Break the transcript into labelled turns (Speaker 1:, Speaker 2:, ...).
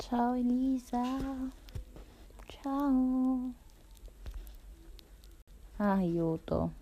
Speaker 1: Ciao Elisa. Ciao. Ah, aiuto.